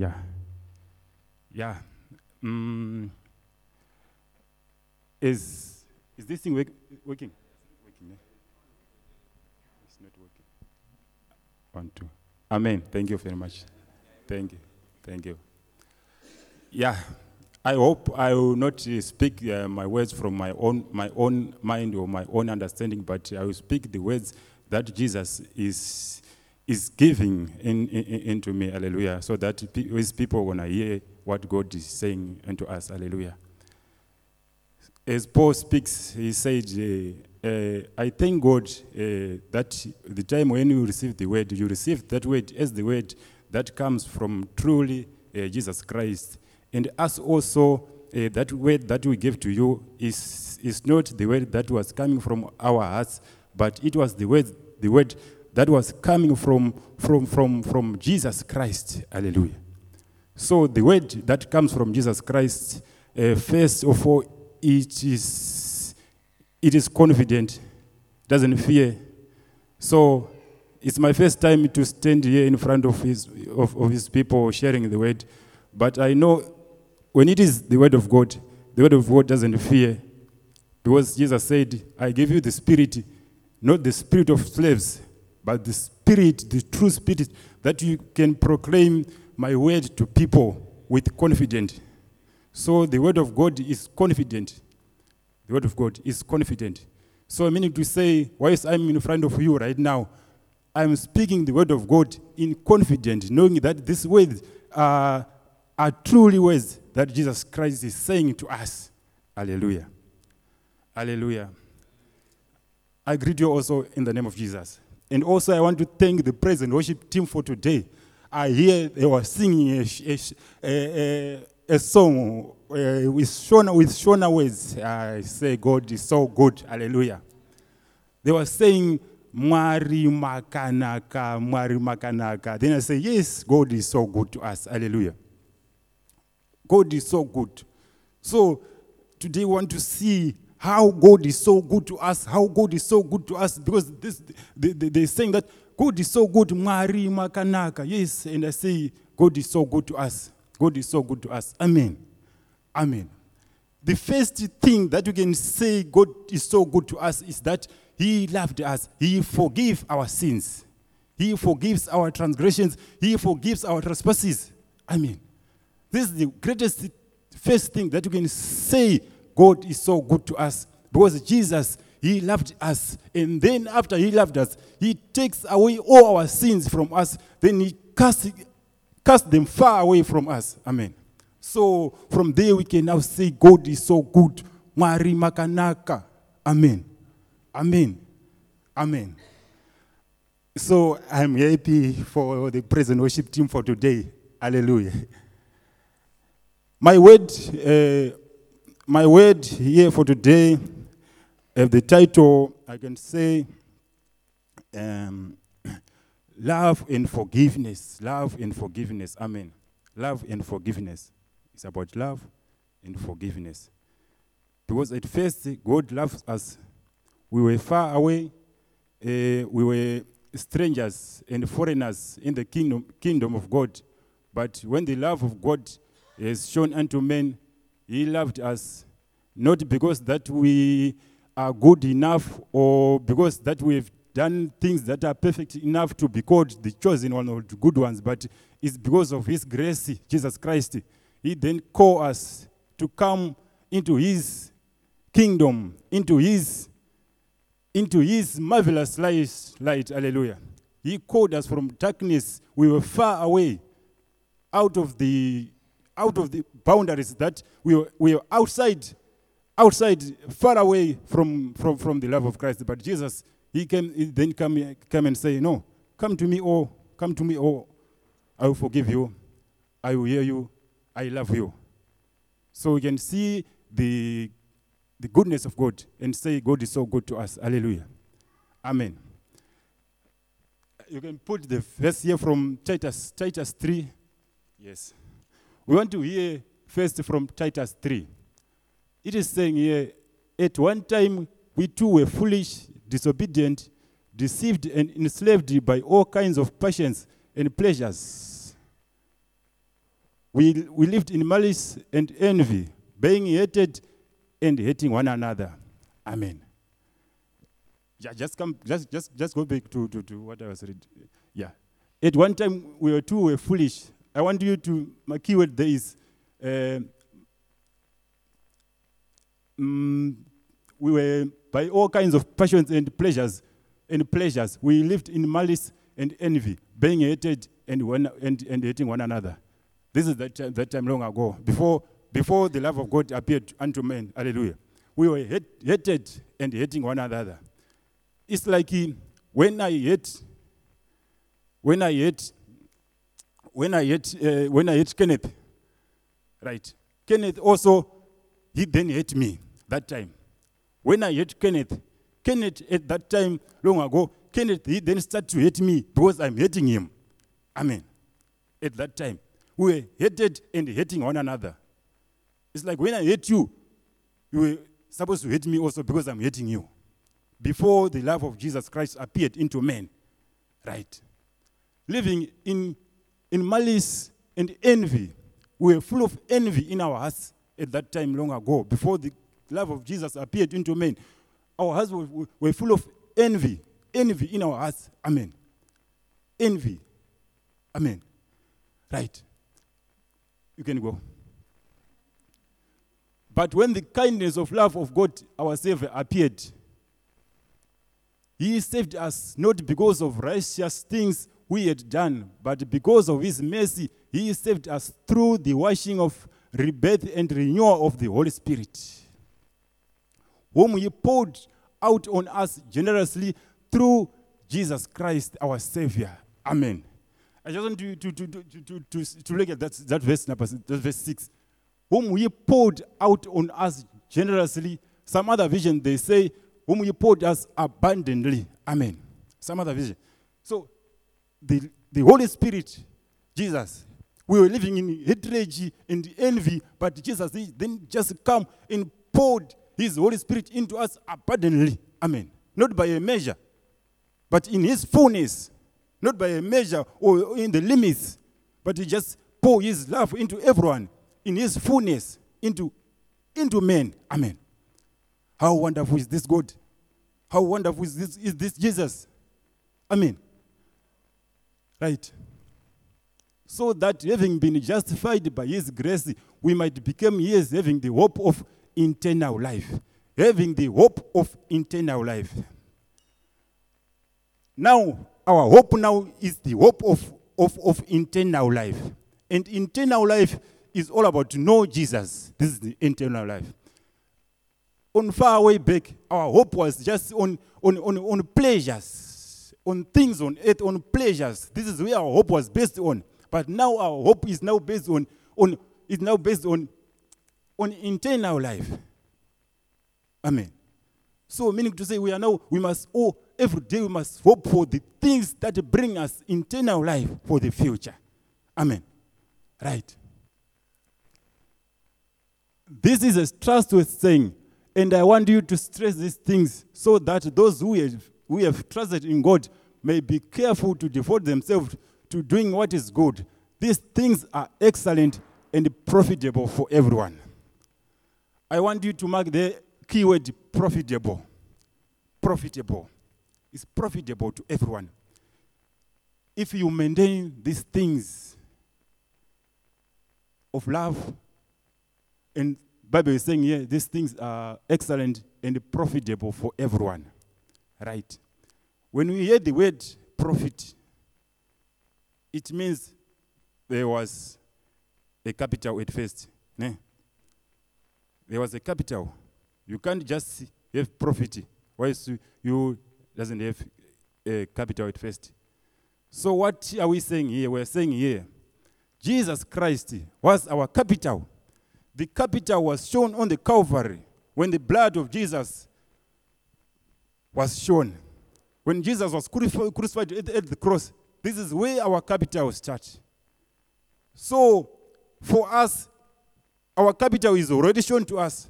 Hallelujah. Yeah. Mm. Is is this thing work, working? Working. eh? It's not working. One, two. Amen. Thank you very much. Thank you. Thank you. Yeah. I hope I will not uh, speak uh, my words from my own my own mind or my own understanding, but I will speak the words that Jesus is is giving in, in, in- into me. Hallelujah. So that his people gonna hear what God is saying unto us. Hallelujah. As Paul speaks, he said, uh, uh, I thank God uh, that the time when you receive the word, you receive that word as the word that comes from truly uh, Jesus Christ. And us also, uh, that word that we gave to you is, is not the word that was coming from our hearts, but it was the word, the word that was coming from, from, from, from Jesus Christ. Hallelujah. So the word that comes from Jesus Christ, uh, first of all, it is it is confident, doesn't fear. So it's my first time to stand here in front of his of, of his people sharing the word. But I know when it is the word of God, the word of God doesn't fear. Because Jesus said, I give you the spirit, not the spirit of slaves, but the spirit, the true spirit, that you can proclaim my word to people with confidence. So the word of God is confident. The word of God is confident. So meaning to say, whilst I'm in front of you right now, I'm speaking the word of God in confidence, knowing that these words are, are truly words that Jesus Christ is saying to us. Hallelujah. Hallelujah. I greet you also in the name of Jesus. And also, I want to thank the praise and worship team for today. I hear they were singing a, a, a, a song uh, with Shona, with Shona words. I say, God is so good. Hallelujah. They were saying, Mwari makanaka, Mwari makanaka. Then I say, yes, God is so good to us. Hallelujah. God is so good. So today we want to see how God is so good to us, how God is so good to us, because this they, they, they're saying that God is so good, Mwari Makanaka. Yes, and I say God is so good to us. God is so good to us. Amen. Amen. The first thing that we can say God is so good to us is that He loved us. He forgives our sins. He forgives our transgressions. He forgives our trespasses. Amen. This is the greatest first thing that you can say God is so good to us because Jesus, He loved us. And then after He loved us, He takes away all our sins from us. Then He casts, casts them far away from us. Amen. So from there we can now say God is so good. Mwari makanaka. Amen. Amen. Amen. So I'm happy for the praise and worship team for today. Hallelujah. My word, uh, my word here for today, have the title I can say, um, love and forgiveness. Love and forgiveness. Amen. Love and forgiveness. It's about love and forgiveness. Because at first God loves us. We were far away. uh, we were strangers and foreigners in the kingdom, kingdom of God. But when the love of God is shown unto men, He loved us not because that we are good enough or because that we've done things that are perfect enough to be called the chosen one or the good ones, but it's because of His grace, Jesus Christ. He then called us to come into His kingdom, into His into his marvelous light, light. Hallelujah. He called us from darkness. We were far away, out of the out of the boundaries that we were, we were outside, outside, far away from, from, from the love of Christ. But Jesus, he came, he then come, come and say, No, come to me, oh, come to me, oh, I will forgive you. I will hear you. I love you. So we can see the the goodness of God and say, God is so good to us. Hallelujah. Amen. You can put the verse here from Titus, Titus 3. Yes. We want to hear first from Titus 3. It is saying here, at one time we too were foolish, disobedient, deceived, and enslaved by all kinds of passions and pleasures. we, we lived in malice and envy, being hated and hating one another. Amen. Yeah, just come, just, just, just go back to, to, to what I was reading. Yeah. At one time, we were too were foolish. I want you to, my keyword there is, uh, mm, we were by all kinds of passions and pleasures and pleasures. We lived in malice and envy, being hated and, one, and, and hating one another. This is that time, that time long ago, before, before the love of God appeared unto men. Hallelujah. We were hate, hated and hating one another. It's like when I hate, when I hate, when I hate, uh, when I hate Kenneth, right? Kenneth also, he then hate me that time. When I hate Kenneth, Kenneth at that time long ago, Kenneth he then started to hate me because I'm hating him. Amen. At that time, we were hated and hating one another. It's like when I hate you, you were supposed to hate me also because I'm hating you. Before the love of Jesus Christ appeared into men, right? Living in, in malice and envy. We were full of envy in our hearts at that time long ago, before the love of Jesus appeared into men. Our hearts were, were full of envy, envy in our hearts. Amen. Envy. Amen. Right. You can go. But when the kindness of love of God, our Savior, appeared, He saved us not because of righteous things we had done, but because of His mercy, He saved us through the washing of rebirth and renewal of the Holy Spirit, whom He poured out on us generously through Jesus Christ, our Savior. Amen. I just want to, to, to, to, to, to, look at that, that verse number, that verse 6. Whom he poured out on us generously. Some other vision, they say, whom he poured us abundantly. Amen. Some other vision. So, the, the Holy Spirit, Jesus, we were living in hatred and envy, but Jesus he then just come and poured his Holy Spirit into us abundantly. Amen. Not by a measure, but in his fullness not by a measure or in the limits, but he just pour his love into everyone in his fullness, into, into men. Amen. How wonderful is this God? How wonderful is this, is this Jesus? Amen. Right. So that having been justified by his grace, we might become years having the hope of eternal life. Having the hope of eternal life. Now, our hope now is the hope of, of, of eternal life. And eternal life is all about know Jesus. This is the eternal life. On far way back, our hope was just on, on, on, on pleasures, on things on earth, on pleasures. This is where our hope was based on. But now our hope is now based on, on is now based on, on eternal life. Amen. So meaning to say we are now, we must all every day we must hope for the things that bring us internal life for the future. Amen. Right. This is a trustworthy saying, and I want you to stress these things so that those who have, who have trusted in God may be careful to devote themselves to doing what is good. These things are excellent and profitable for everyone. I want you to mark the keyword profitable. Profitable is profitable to everyone. If you maintain these things of love, and Bible is saying here, these things are excellent and profitable for everyone. Right? When we hear the word profit, it means there was a capital at first. Ne? There was a capital. You can't just have profit. Why you doesn't have a capital at first. So what are we saying here? We're saying here, Jesus Christ was our capital. The capital was shown on the Calvary when the blood of Jesus was shown. When Jesus was crucified at the cross, this is where our capital starts. So, for us, our capital is already shown to us.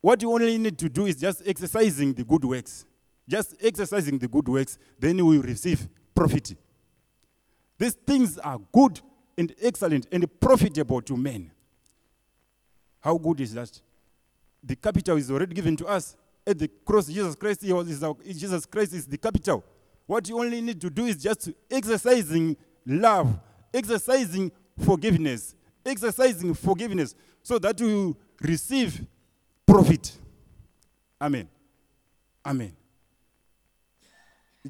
What you only need to do is just exercising the good works just exercising the good works, then we will receive profit. These things are good and excellent and profitable to men. How good is that? The capital is already given to us. At the cross, Jesus Christ, he was, Jesus Christ is the capital. What you only need to do is just exercising love, exercising forgiveness, exercising forgiveness, so that you receive profit. Amen. Amen.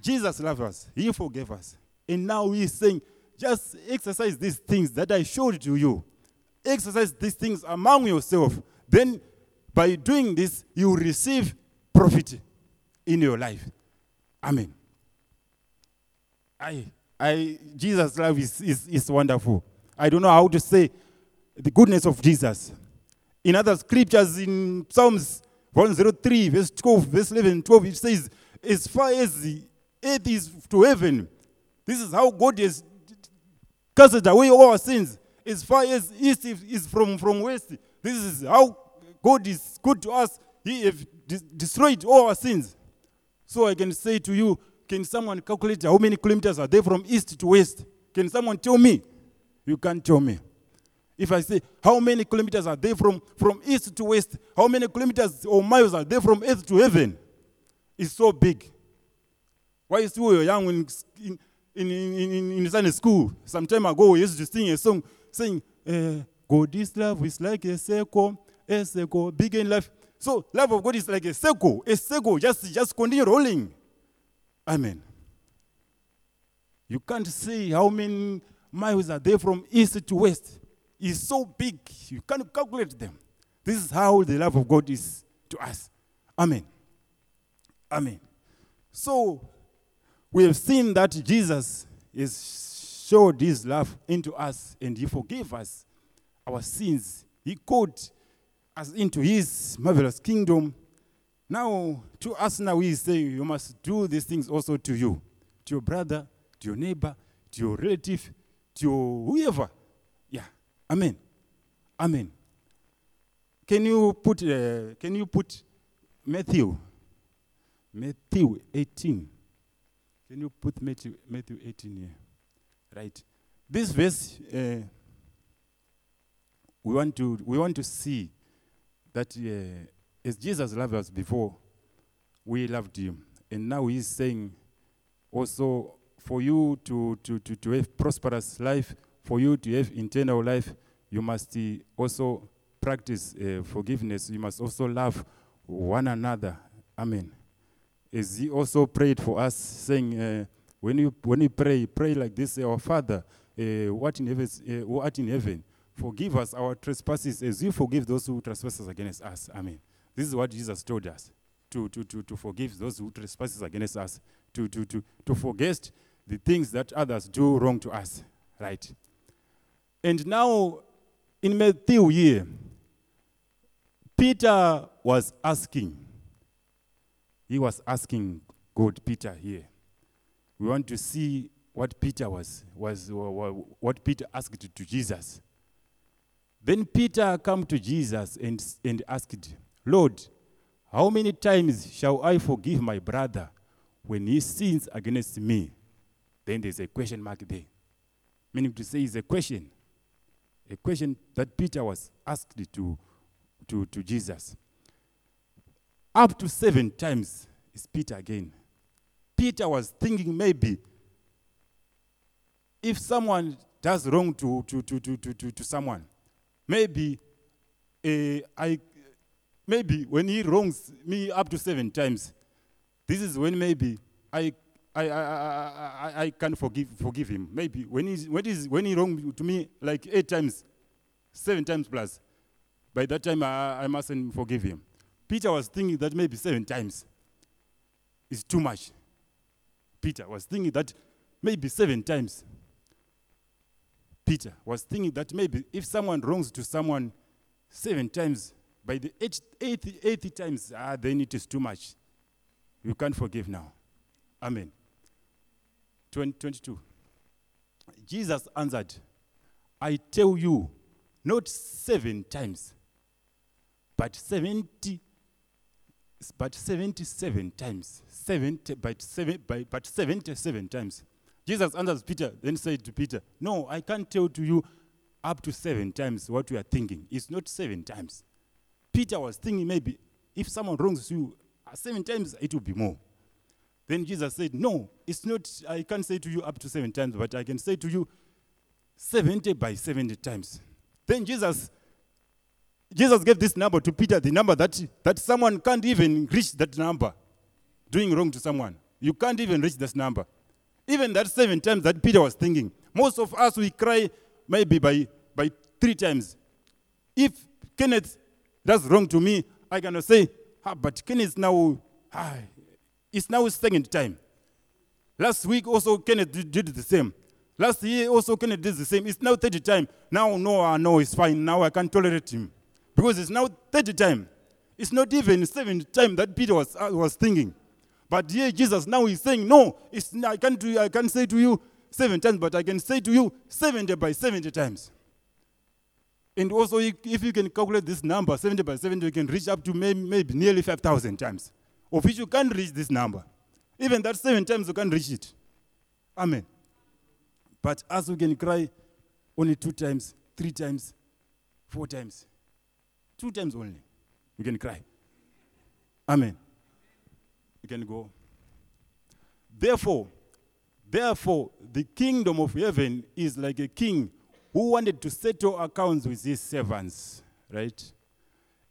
Jesus loved us. He forgave us. And now He is saying, just exercise these things that I showed to you. Exercise these things among yourself. Then, by doing this, you receive profit in your life. Amen. I, I, Jesus' love is, is, is wonderful. I don't know how to say the goodness of Jesus. In other scriptures, in Psalms 103, verse 12, verse 11, 12, it says, As far as the earth is to heaven, this is how God has cast away all our sins. As far as east is from, from west, this is how God is good to us. He has destroyed all our sins. So I can say to you, can someone calculate how many kilometers are there from east to west? Can someone tell me? You can't tell me. If I say, how many kilometers are there from, from east to west? How many kilometers or miles are there from earth to heaven? It's so big. Why is we were young in, in, in, in, in Sunday school, some time ago, we used to sing a song saying, uh, God is love is like a circle, a circle, big in life. So love of God is like a circle, a circle, just, just continue rolling. Amen. You can't see how many miles are there from east to west. It's so big, you can't calculate them. This is how the love of God is to us. Amen. Amen. So we have seen that Jesus has showed his love into us and he forgave us our sins. He called us into his marvelous kingdom. Now, to us now, he is saying, You must do these things also to you, to your brother, to your neighbor, to your relative, to your whoever. Yeah. Amen. Amen. Can you put, uh, can you put Matthew, Matthew 18? Can you put Matthew, Matthew 18 here? Right. This verse, uh, we, want to, we want to see that uh, as Jesus loved us before, we loved him. And now he's saying also for you to, to, to, to have prosperous life, for you to have internal life, you must also practice uh, forgiveness. You must also love one another. Amen as he also prayed for us, saying, uh, when, you, when you pray, pray like this, Our Father, uh, what, in heaven, uh, what in heaven, forgive us our trespasses as you forgive those who trespass against us. Amen. This is what Jesus told us, to, to, to, to forgive those who trespass against us, to, to, to, to forget the things that others do wrong to us. Right? And now, in Matthew here, Peter was asking, he was asking God, Peter here. We want to see what Peter was, was what Peter asked to Jesus. Then Peter come to Jesus and, and asked, Lord, how many times shall I forgive my brother when he sins against me? Then there's a question mark there. Meaning to say it's a question. A question that Peter was asked to, to, to Jesus. Up to seven times is Peter again. Peter was thinking maybe if someone does wrong to, to, to, to, to, to someone, maybe uh, I, maybe when he wrongs me up to seven times, this is when maybe I, I, I, I, I can forgive, forgive him. Maybe when, he's, when, he's, when he wronged to me like eight times, seven times plus, by that time I, I mustn't forgive him. Peter was thinking that maybe seven times is too much. Peter was thinking that maybe seven times. Peter was thinking that maybe if someone wrongs to someone seven times, by the eighth, eighth, eighth times, ah, then it is too much. You can't forgive now. Amen. 20, 22. Jesus answered, I tell you, not seven times, but 70 but 77 times, 70, but, seven, by, but 77 times. Jesus answers Peter, then said to Peter, No, I can't tell to you up to seven times what you are thinking. It's not seven times. Peter was thinking maybe if someone wrongs you uh, seven times, it will be more. Then Jesus said, No, it's not, I can't say to you up to seven times, but I can say to you 70 by 70 times. Then Jesus Jesus gave this number to Peter, the number that, that someone can't even reach that number, doing wrong to someone. You can't even reach this number. Even that seven times that Peter was thinking. Most of us, we cry maybe by, by three times. If Kenneth does wrong to me, I cannot say, ah, but Kenneth now, ah, it's now second time. Last week also Kenneth did, the same. Last year also Kenneth did the same. It's now third time. Now, no, no, it's fine. Now I can tolerate him. Because it's now third time. It's not even seventh time that Peter was, uh, was thinking. But here Jesus now is saying, no, I, can't do, I can't say to you seven times, but I can say to you 70 by 70 times. And also, if you can calculate this number, 70 by 70, you can reach up to maybe, maybe nearly 5,000 times, of which you can't reach this number. Even that seven times, you can't reach it. Amen. But as we can cry only two times, three times, four times, two times only, you can cry. Amen. You can go. Therefore, therefore, the kingdom of heaven is like a king who wanted to settle accounts with his servants, right?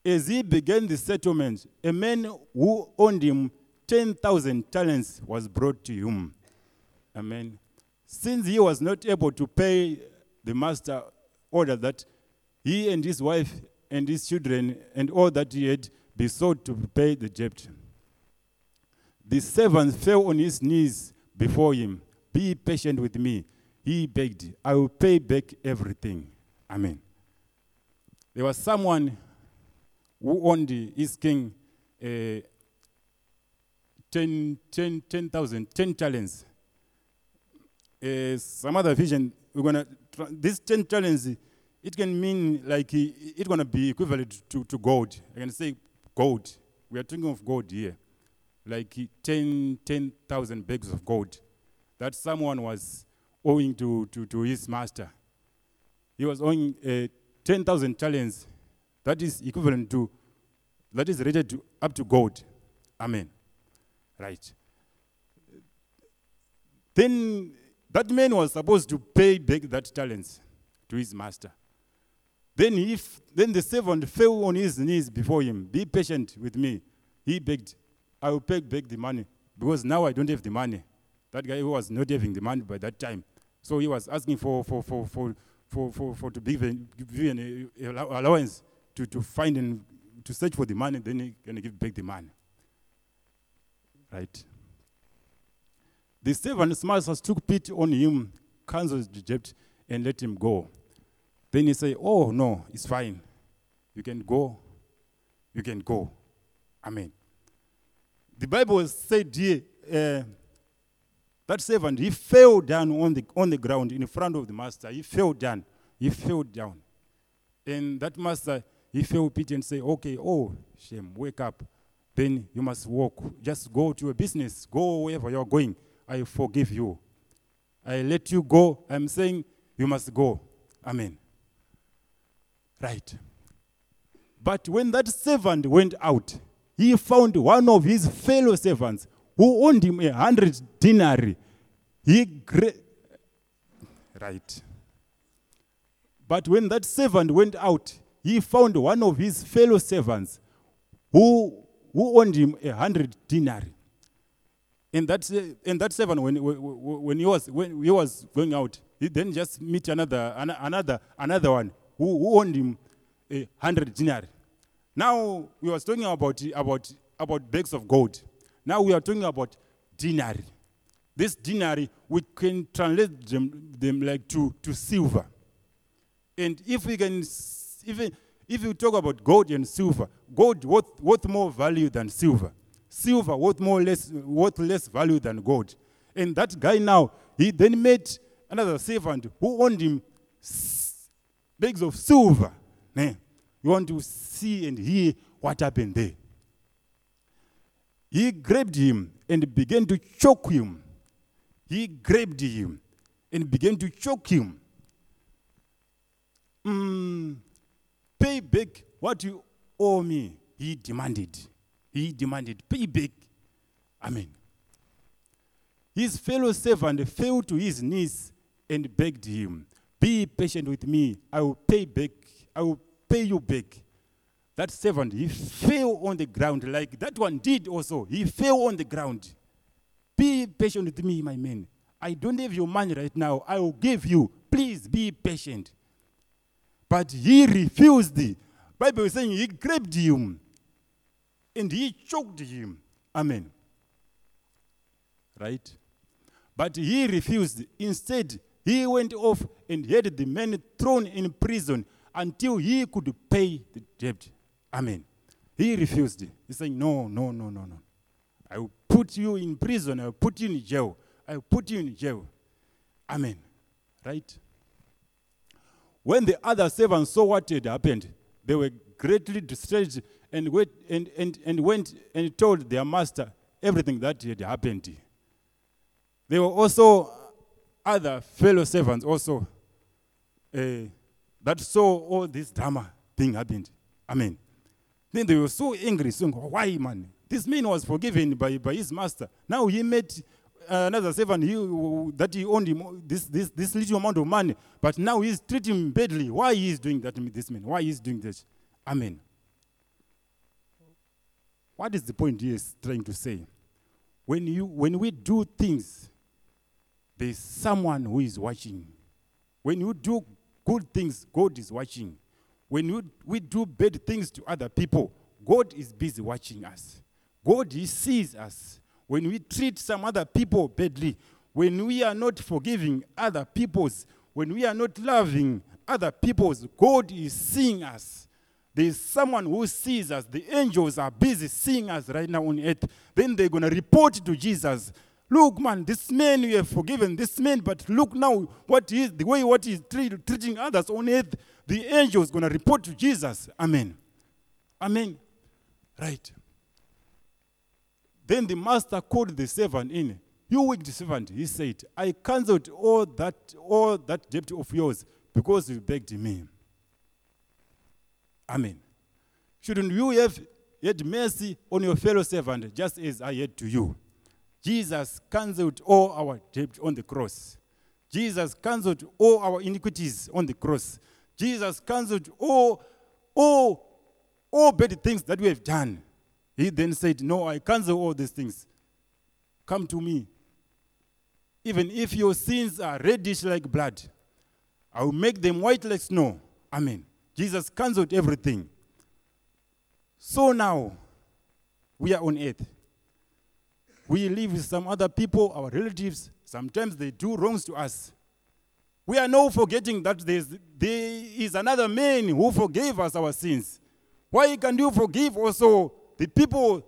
As he began the settlement, a man who owned him 10,000 talents was brought to him. Amen. Since he was not able to pay, the master ordered that he and his wife and his children and all that he had be to pay the debt. The servant fell on his knees before him. Be patient with me. He begged, I will pay back everything. Amen. There was someone who owned his king uh, 10, 10, 10,000, 10 talents. Uh, some other vision, we're gonna, this 10 talents, it can mean like it's gonna be equivalent to, to gold. I can say gold. We are talking of gold here like 10,000 10, bags of gold that someone was owing to, to, to his master. He was owing uh, 10,000 talents. That is equivalent to, that is rated to up to gold. Amen. Right. Then that man was supposed to pay back that talents to his master. Then, if, then the servant fell on his knees before him. Be patient with me. He begged, I will pay back the money because now I don't have the money. That guy was not having the money by that time. So he was asking for, for, for, for, for, for, for to be given, a allowance to, to find and to search for the money, then he can give back the money. Right? The servant's master took pity on him, cancelled the debt, and let him go. Then he said, Oh, no, it's fine. You can go. You can go. Amen. The Bible said here uh, that servant, he fell down on the, on the ground in front of the master. He fell down. He fell down. And that master, he fell pity and said, Okay, oh, shame, wake up. Then you must walk. Just go to your business. Go wherever you're going. I forgive you. I let you go. I'm saying you must go. Amen. Right. But when that servant went out, he found one of his fellow servants who owed him a hundred denarii. He gra- right. But when that servant went out, he found one of his fellow servants who, who owned him a hundred denarii. And that, and that servant, when, when, he was, when he was going out, he then just meet another, another, another one who, who owed him a hundred denarii. Now we was talking about, about, about bags of gold. Now we are talking about denarii. This denarii, we can translate them, them like to, to silver. And if we can, even if you talk about gold and silver, gold worth, worth more value than silver. Silver worth more less, worth less value than gold. And that guy now, he then met another servant who owned him bags of silver. Eh? Want to see and hear what happened there. He grabbed him and began to choke him. he grabbed him and began to choke him. Mm, pay back what you owe me, he demanded. He demanded, pay back. Amen. His fellow servant fell to his knees and begged him, Be patient with me. I will pay back. I will pay you back. That servant, he fell on the ground like that one did also. He fell on the ground. Be patient with me, my man. I don't have your money right now. I will give you. Please be patient. But he refused. The Bible is saying he grabbed him and he choked him. Amen. Right? But he refused. Instead, he went off and had the man thrown in prison until he could pay the debt. Amen. He refused. He said, No, no, no, no, no. I will put you in prison. I will put you in jail. I will put you in jail. Amen. Right? When the other servants saw what had happened, they were greatly distressed and went, and, and, and went and told their master everything that had happened. There were also other fellow servants also uh, that saw all this drama thing happened. Amen. Then they were so angry, saying, oh, Why, man? This man was forgiven by, by his master. Now he met uh, another servant he, that he owned him this, this, this little amount of money, but now he's treating him badly. Why he is doing that to this man? Why he is doing this? Amen. What is the point he is trying to say? When, you, when we do things, there's someone who is watching. When you do good things, God is watching. When you, we do bad things to other people, God is busy watching us. God, He sees us. When we treat some other people badly, when we are not forgiving other people's, when we are not loving other people's, God is seeing us. There is someone who sees us. The angels are busy seeing us right now on earth. Then they're going to report to Jesus. Look, man, this man you have forgiven, this man, but look now what is the way what is he's treating others on earth. The angel is going to report to Jesus. Amen. Amen. Right. Then the master called the servant in. You wicked servant, he said, I cancelled all that all that debt of yours because you begged me. Amen. Shouldn't you have had mercy on your fellow servant just as I had to you? Jesus cancelled all our debt on the cross. Jesus cancelled all our iniquities on the cross. Jesus cancelled all, all, all bad things that we have done. He then said, No, I cancel all these things. Come to me. Even if your sins are reddish like blood, I will make them white like snow. Amen. Jesus cancelled everything. So now, we are on earth. We live with some other people, our relatives. Sometimes they do wrongs to us. We are now forgetting that there's, there is another man who forgave us our sins. Why can you forgive also the people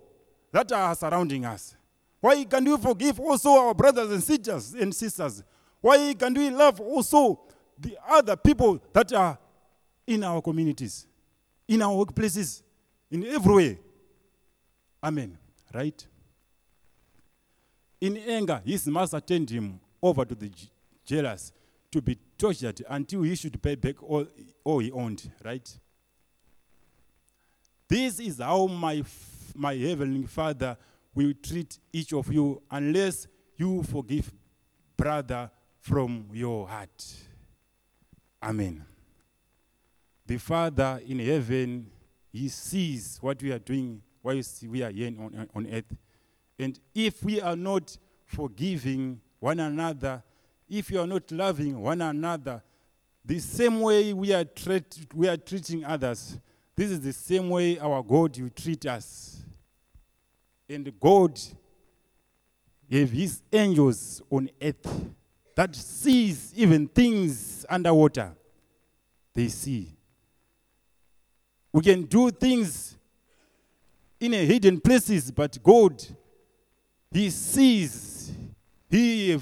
that are surrounding us? Why can we forgive also our brothers and sisters and sisters? Why can we love also the other people that are in our communities, in our workplaces, in every way? Amen. Right? In anger, his master turned him over to the jailers to be tortured until he should pay back all, all he owned, right? This is how my, my heavenly Father will treat each of you unless you forgive brother from your heart. Amen. The Father in heaven, He sees what we are doing while we are here on, on earth. And if we are not forgiving one another, if you are not loving one another, the same way we are, treat, we are treating others, this is the same way our God will treat us. And God gave his angels on earth that sees even things underwater. They see. We can do things in a hidden places, but God, He sees. He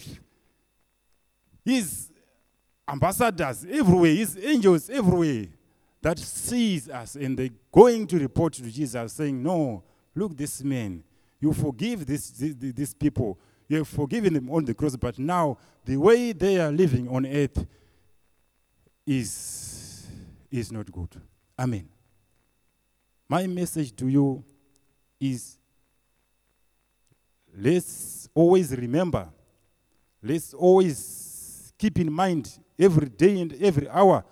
His ambassadors everywhere, His angels everywhere that sees us and they're going to report to Jesus saying, No, look, this man, you forgive this, this, this people. You have forgiven them on the cross, but now the way they are living on earth is, is not good. Amen. My message to you is let's always remember, let's always keep in mind every day and every hour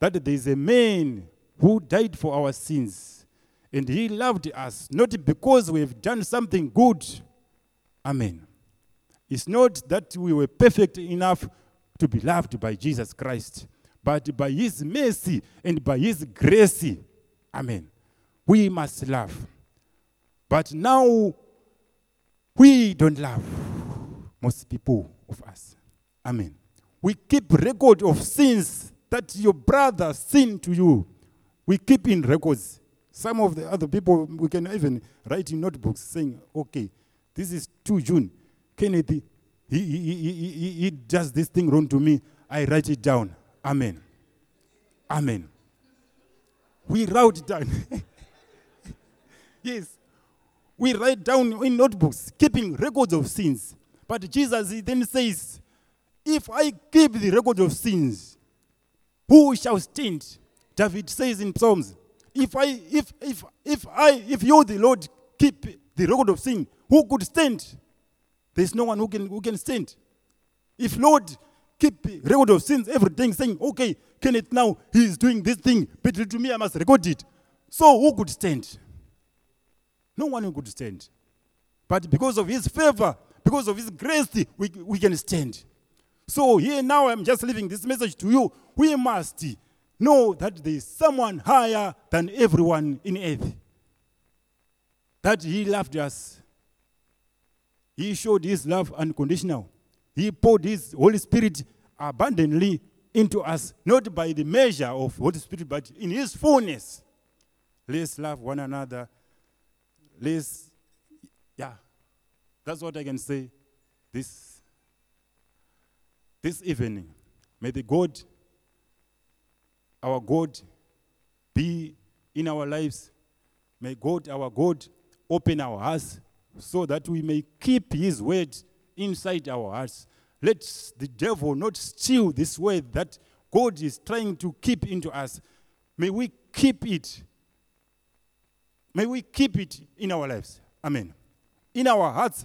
that there is a man who died for our sins. And he loved us, not because we've done something good. Amen. It's not that we were perfect enough to be loved by Jesus Christ, but by his mercy and by his grace. Amen. We must love. But now we don't love most people of us. Amen. We keep record of sins that your brother sinned to you. We keep in records. Some of the other people, we can even write in notebooks saying, okay, this is 2 June. Kenneth, he, he, he, he, he, does this thing wrong to me. I write it down. Amen. Amen. We write it down. yes. We write down in notebooks, keeping records of sins. But Jesus then says, If I keep the record of sins, who shall stand? David says in Psalms, if I if if if I if you the Lord keep the record of sin, who could stand? There's no one who can who can stand. If Lord keep record of sins, everything saying, okay, Kenneth now he is doing this thing, but to me I must record it. So who could stand? No one could stand. But because of his favor, because of his grace, we, we can stand. So here now I'm just leaving this message to you. We must know that there is someone higher than everyone in earth. That he loved us. He showed his love unconditional. He poured his Holy Spirit abundantly into us, not by the measure of Holy Spirit, but in his fullness. Let's love one another. Let's, yeah, that's what I can say this, this evening. May the God our God be in our lives. May God, our God, open our hearts so that we may keep His word inside our hearts. Let the devil not steal this word that God is trying to keep into us. May we keep it. May we keep it in our lives. Amen. In our hearts,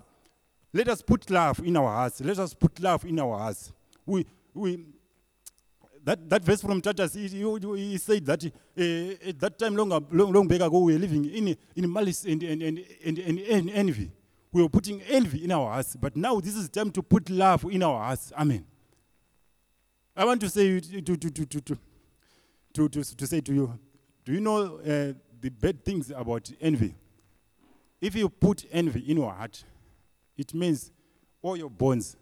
let us put love in our hearts. Let us put love in our hearts. We, we, that, that verse from Titus, he, he, he said that uh, at that time, long, long, long back ago, we were living in, in malice and, and, and, and, and, envy. We were putting envy in our hearts, but now this is time to put love in our hearts. Amen. I want to say to, to, to, to, to, to, to, to say to you, do you know uh, the bad things about envy? If you put envy in your heart, it means all your bones,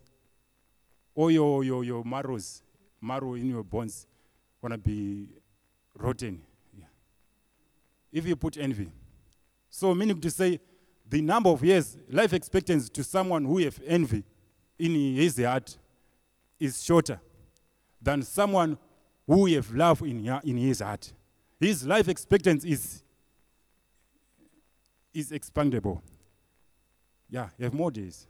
all your, your, your marrows, marrow in your bones gonna be rotten. Yeah. If you put envy. So meaning to say the number of years life expectancy to someone who have envy in his heart is shorter than someone who have love in, in his heart. His life expectancy is, is expandable. Yeah, you have more days.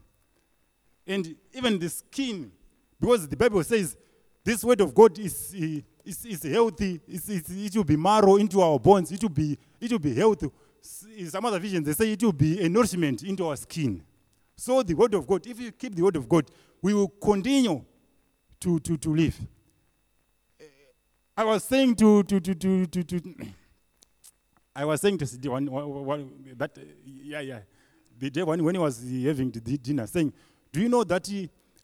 And even the skin, because the Bible says this word of God is, is, is healthy. It's, it's, it will be marrow into our bones. It will be, it will be healthy. In some other visions, they say it will be a nourishment into our skin. So the word of God, if you keep the word of God, we will continue to, to, to live. I was saying to, to, to, to, to, to I was saying to CD one, one, one, that, yeah, yeah, the day when, when he was having the dinner, saying, do you know that,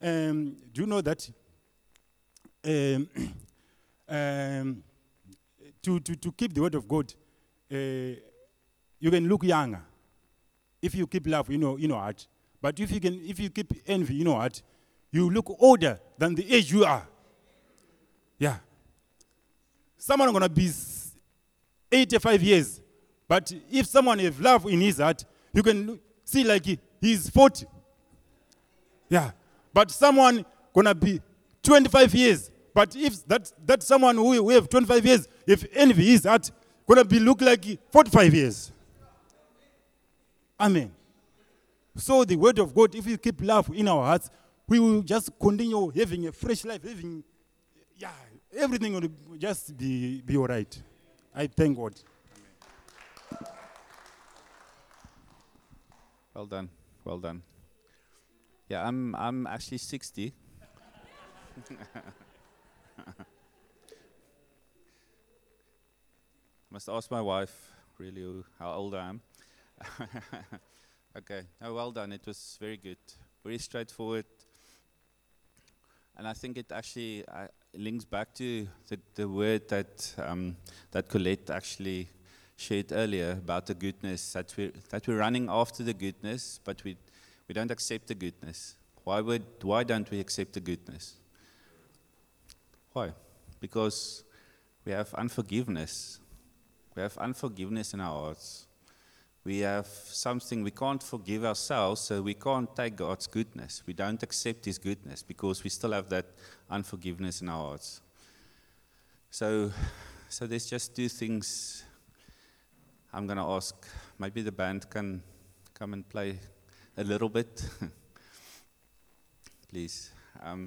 um, do you know that um, um, to, to, to keep the word of God, uh, you can look younger if you keep love you know, you know heart. But if you, can, if you keep envy you know heart, you look older than the age you are. Yeah. Someone going to be 85 years. But if someone has love in his heart, you can see like he, he's 40. Yeah. But someone to be 25 years. But if that, that someone who, who have 25 years, if envy is that, to be look like 45 years. Amen. So the word of God, if we keep love in our hearts, we will just continue having a fresh life, having, yeah, everything will just be, be all right. I thank God. Well done. Well done. Yeah, I'm I'm actually 60. Must ask my wife really how old I am. okay. Oh, well done. It was very good. Very straightforward. And I think it actually uh, links back to the, the word that um, that Colette actually shared earlier about the goodness that we that we're running after the goodness, but we we don't accept the goodness. Why would why don't we accept the goodness? Why? Because we have unforgiveness. We have unforgiveness in our hearts. We have something we can't forgive ourselves, so we can't take God's goodness. We don't accept His goodness because we still have that unforgiveness in our hearts. So, so there's just two things I'm going to ask. Maybe the band can come and play a little bit. Please. Um,